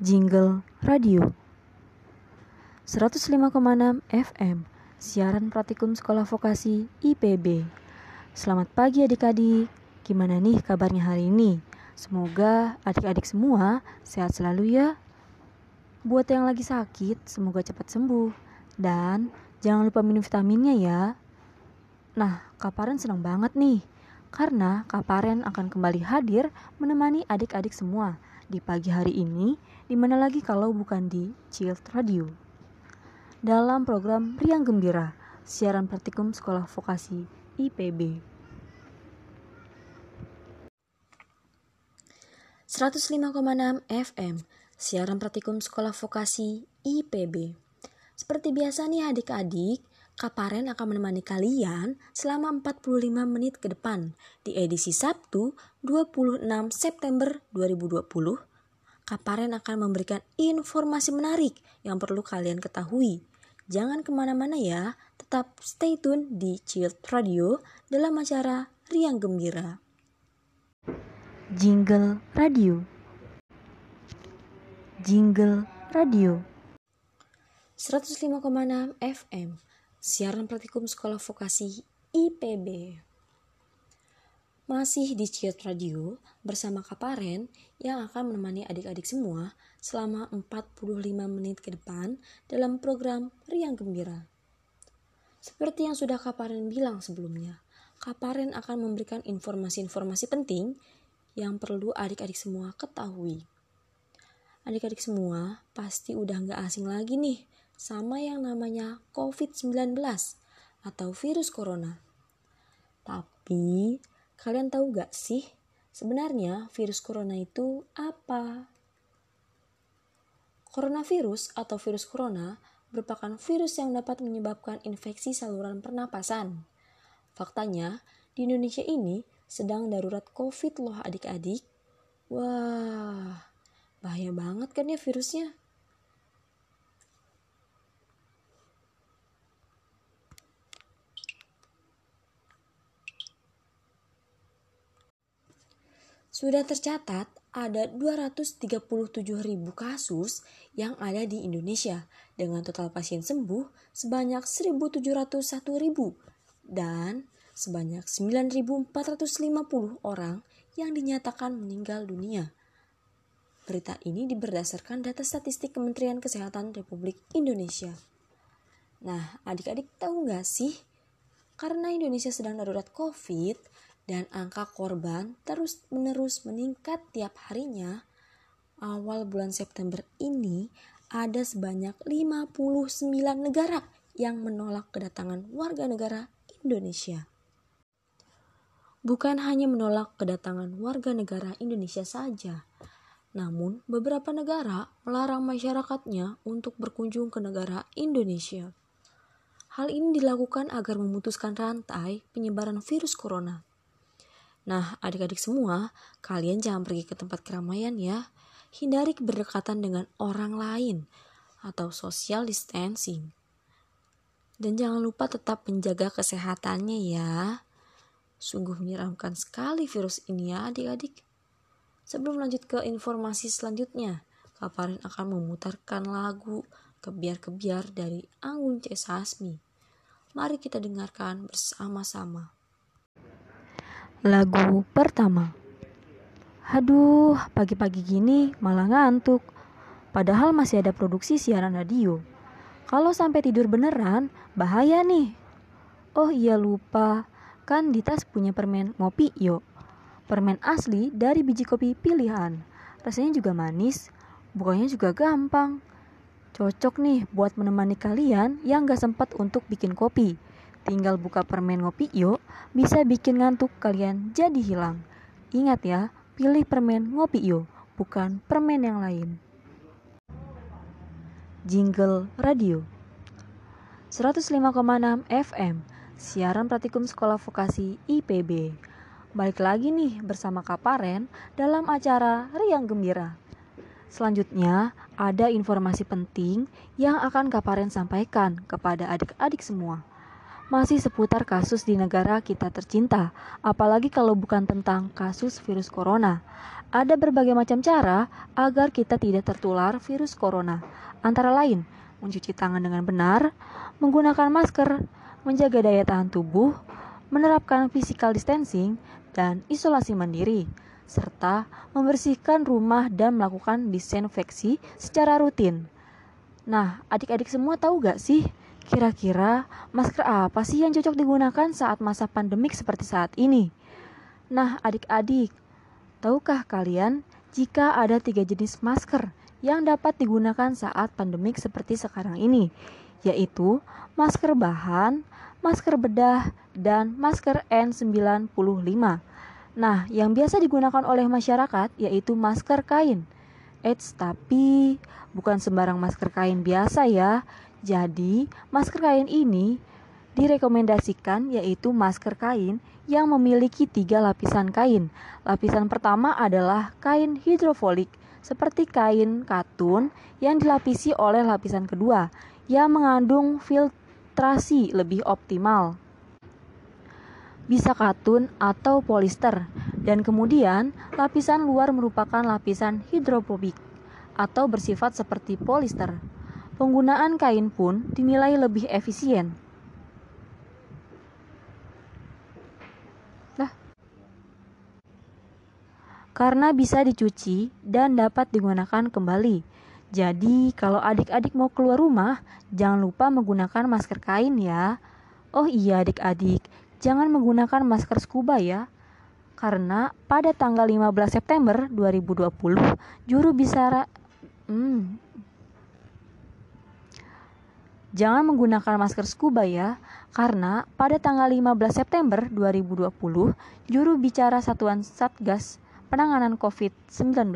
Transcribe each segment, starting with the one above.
Jingle Radio. 105,6 FM Siaran Praktikum Sekolah Vokasi IPB Selamat pagi adik-adik. Gimana nih kabarnya hari ini? Semoga adik-adik semua sehat selalu ya. Buat yang lagi sakit, semoga cepat sembuh. Dan jangan lupa minum vitaminnya ya. Nah, Kaparen senang banget nih karena Kaparen akan kembali hadir menemani adik-adik semua di pagi hari ini, di mana lagi kalau bukan di Child Radio. Dalam program Riang Gembira, siaran praktikum Sekolah Vokasi IPB. 105,6 FM, siaran praktikum Sekolah Vokasi IPB. Seperti biasa nih adik-adik, Kaparen akan menemani kalian selama 45 menit ke depan di edisi Sabtu 26 September 2020. Kaparen akan memberikan informasi menarik yang perlu kalian ketahui. Jangan ke mana-mana ya, tetap stay tune di Child Radio dalam acara Riang Gembira. Jingle Radio Jingle Radio 105,6 FM Siaran Praktikum Sekolah Vokasi IPB. Masih di Ciat Radio bersama Kaparen yang akan menemani adik-adik semua selama 45 menit ke depan dalam program Riang Gembira. Seperti yang sudah Kaparen bilang sebelumnya, Kaparen akan memberikan informasi-informasi penting yang perlu adik-adik semua ketahui. Adik-adik semua pasti udah nggak asing lagi nih sama yang namanya COVID-19 atau virus corona. Tapi, kalian tahu gak sih sebenarnya virus corona itu apa? Coronavirus atau virus corona merupakan virus yang dapat menyebabkan infeksi saluran pernapasan. Faktanya, di Indonesia ini sedang darurat COVID loh adik-adik. Wah, bahaya banget kan ya virusnya? Sudah tercatat ada 237.000 kasus yang ada di Indonesia dengan total pasien sembuh sebanyak 1.701.000 dan sebanyak 9.450 orang yang dinyatakan meninggal dunia. Berita ini berdasarkan data statistik Kementerian Kesehatan Republik Indonesia. Nah, adik-adik tahu nggak sih? Karena Indonesia sedang darurat COVID, dan angka korban terus-menerus meningkat tiap harinya, awal bulan September ini ada sebanyak 59 negara yang menolak kedatangan warga negara Indonesia. Bukan hanya menolak kedatangan warga negara Indonesia saja, namun beberapa negara melarang masyarakatnya untuk berkunjung ke negara Indonesia. Hal ini dilakukan agar memutuskan rantai penyebaran virus corona. Nah, adik-adik semua, kalian jangan pergi ke tempat keramaian ya. Hindari berdekatan dengan orang lain atau social distancing. Dan jangan lupa tetap menjaga kesehatannya ya. Sungguh menyeramkan sekali virus ini ya adik-adik. Sebelum lanjut ke informasi selanjutnya, Kaparin akan memutarkan lagu Kebiar-kebiar dari Anggun C. Sasmi. Mari kita dengarkan bersama-sama. Lagu pertama. Aduh, pagi-pagi gini malah ngantuk. Padahal masih ada produksi siaran radio. Kalau sampai tidur beneran, bahaya nih. Oh iya lupa, kan di tas punya permen ngopi yuk. Permen asli dari biji kopi pilihan. Rasanya juga manis, bukanya juga gampang. Cocok nih buat menemani kalian yang gak sempat untuk bikin kopi Tinggal buka permen ngopi yuk, bisa bikin ngantuk kalian jadi hilang. Ingat ya, pilih permen ngopi yuk, bukan permen yang lain. Jingle Radio 105,6 FM Siaran Praktikum Sekolah Vokasi IPB Balik lagi nih bersama Kaparen dalam acara Riang Gembira Selanjutnya, ada informasi penting yang akan Kaparen sampaikan kepada adik-adik semua. Masih seputar kasus di negara kita tercinta, apalagi kalau bukan tentang kasus virus corona. Ada berbagai macam cara agar kita tidak tertular virus corona, antara lain mencuci tangan dengan benar, menggunakan masker, menjaga daya tahan tubuh, menerapkan physical distancing, dan isolasi mandiri, serta membersihkan rumah dan melakukan disinfeksi secara rutin. Nah, adik-adik semua tahu gak sih Kira-kira masker apa sih yang cocok digunakan saat masa pandemik seperti saat ini? Nah, adik-adik, tahukah kalian jika ada tiga jenis masker yang dapat digunakan saat pandemik seperti sekarang ini, yaitu masker bahan, masker bedah, dan masker N95. Nah, yang biasa digunakan oleh masyarakat yaitu masker kain. Eits, tapi bukan sembarang masker kain biasa ya. Jadi, masker kain ini direkomendasikan yaitu masker kain yang memiliki tiga lapisan kain. Lapisan pertama adalah kain hidrofolik, seperti kain katun yang dilapisi oleh lapisan kedua, yang mengandung filtrasi lebih optimal. Bisa katun atau polister, dan kemudian lapisan luar merupakan lapisan hidrofobik atau bersifat seperti polister penggunaan kain pun dinilai lebih efisien. Nah, karena bisa dicuci dan dapat digunakan kembali. Jadi, kalau adik-adik mau keluar rumah, jangan lupa menggunakan masker kain ya. Oh iya adik-adik, jangan menggunakan masker scuba ya. Karena pada tanggal 15 September 2020, juru bicara hmm, Jangan menggunakan masker scuba ya, karena pada tanggal 15 September 2020, juru bicara Satuan Satgas Penanganan COVID-19,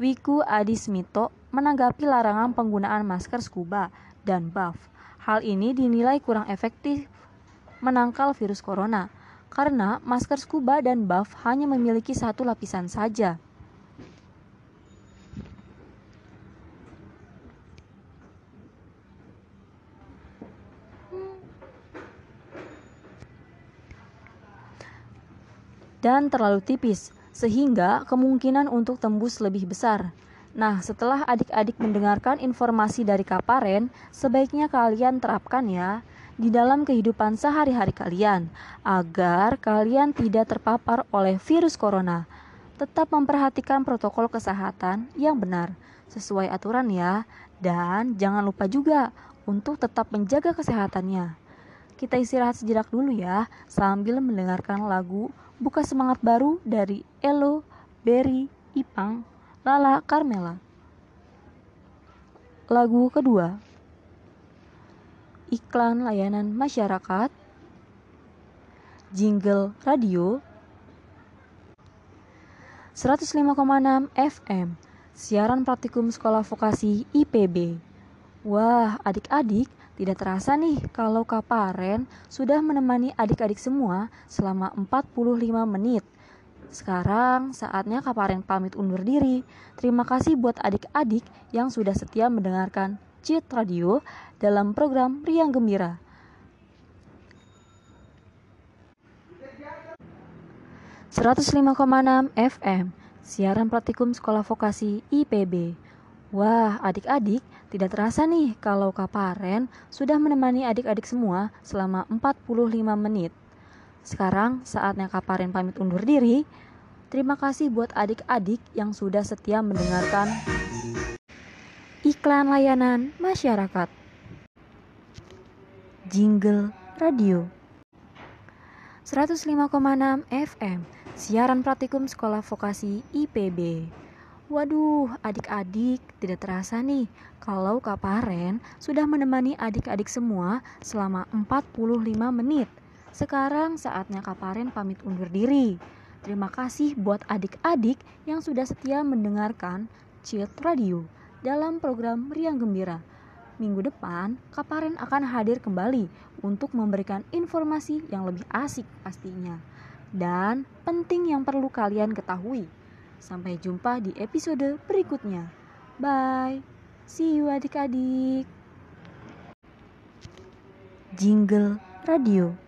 Wiku Adismito, menanggapi larangan penggunaan masker scuba dan buff. Hal ini dinilai kurang efektif menangkal virus corona, karena masker scuba dan buff hanya memiliki satu lapisan saja. Dan terlalu tipis, sehingga kemungkinan untuk tembus lebih besar. Nah, setelah adik-adik mendengarkan informasi dari Kaparen, sebaiknya kalian terapkan ya di dalam kehidupan sehari-hari kalian agar kalian tidak terpapar oleh virus corona. Tetap memperhatikan protokol kesehatan yang benar sesuai aturan ya dan jangan lupa juga untuk tetap menjaga kesehatannya. Kita istirahat sejenak dulu ya sambil mendengarkan lagu Buka Semangat Baru dari Elo, Berry, Ipang, Lala, Carmela. Lagu kedua. Iklan layanan masyarakat. Jingle radio. 105,6 FM Siaran praktikum sekolah vokasi IPB Wah, adik-adik, tidak terasa nih kalau Kaparen sudah menemani adik-adik semua selama 45 menit. Sekarang saatnya Kaparen pamit undur diri. Terima kasih buat adik-adik yang sudah setia mendengarkan Cit Radio dalam program Riang Gembira. ...105,6 FM, siaran praktikum sekolah vokasi IPB. Wah, adik-adik, tidak terasa nih kalau Kaparen sudah menemani adik-adik semua selama 45 menit. Sekarang saatnya Kaparen pamit undur diri. Terima kasih buat adik-adik yang sudah setia mendengarkan iklan layanan masyarakat. Jingle Radio 105,6 FM Siaran Praktikum Sekolah Vokasi IPB Waduh, adik-adik, tidak terasa nih kalau Kaparen sudah menemani adik-adik semua selama 45 menit. Sekarang saatnya Kaparen pamit undur diri. Terima kasih buat adik-adik yang sudah setia mendengarkan Child Radio dalam program Riang Gembira. Minggu depan, Kaparen akan hadir kembali untuk memberikan informasi yang lebih asik pastinya. Dan penting yang perlu kalian ketahui, Sampai jumpa di episode berikutnya. Bye. See you adik-adik. Jingle Radio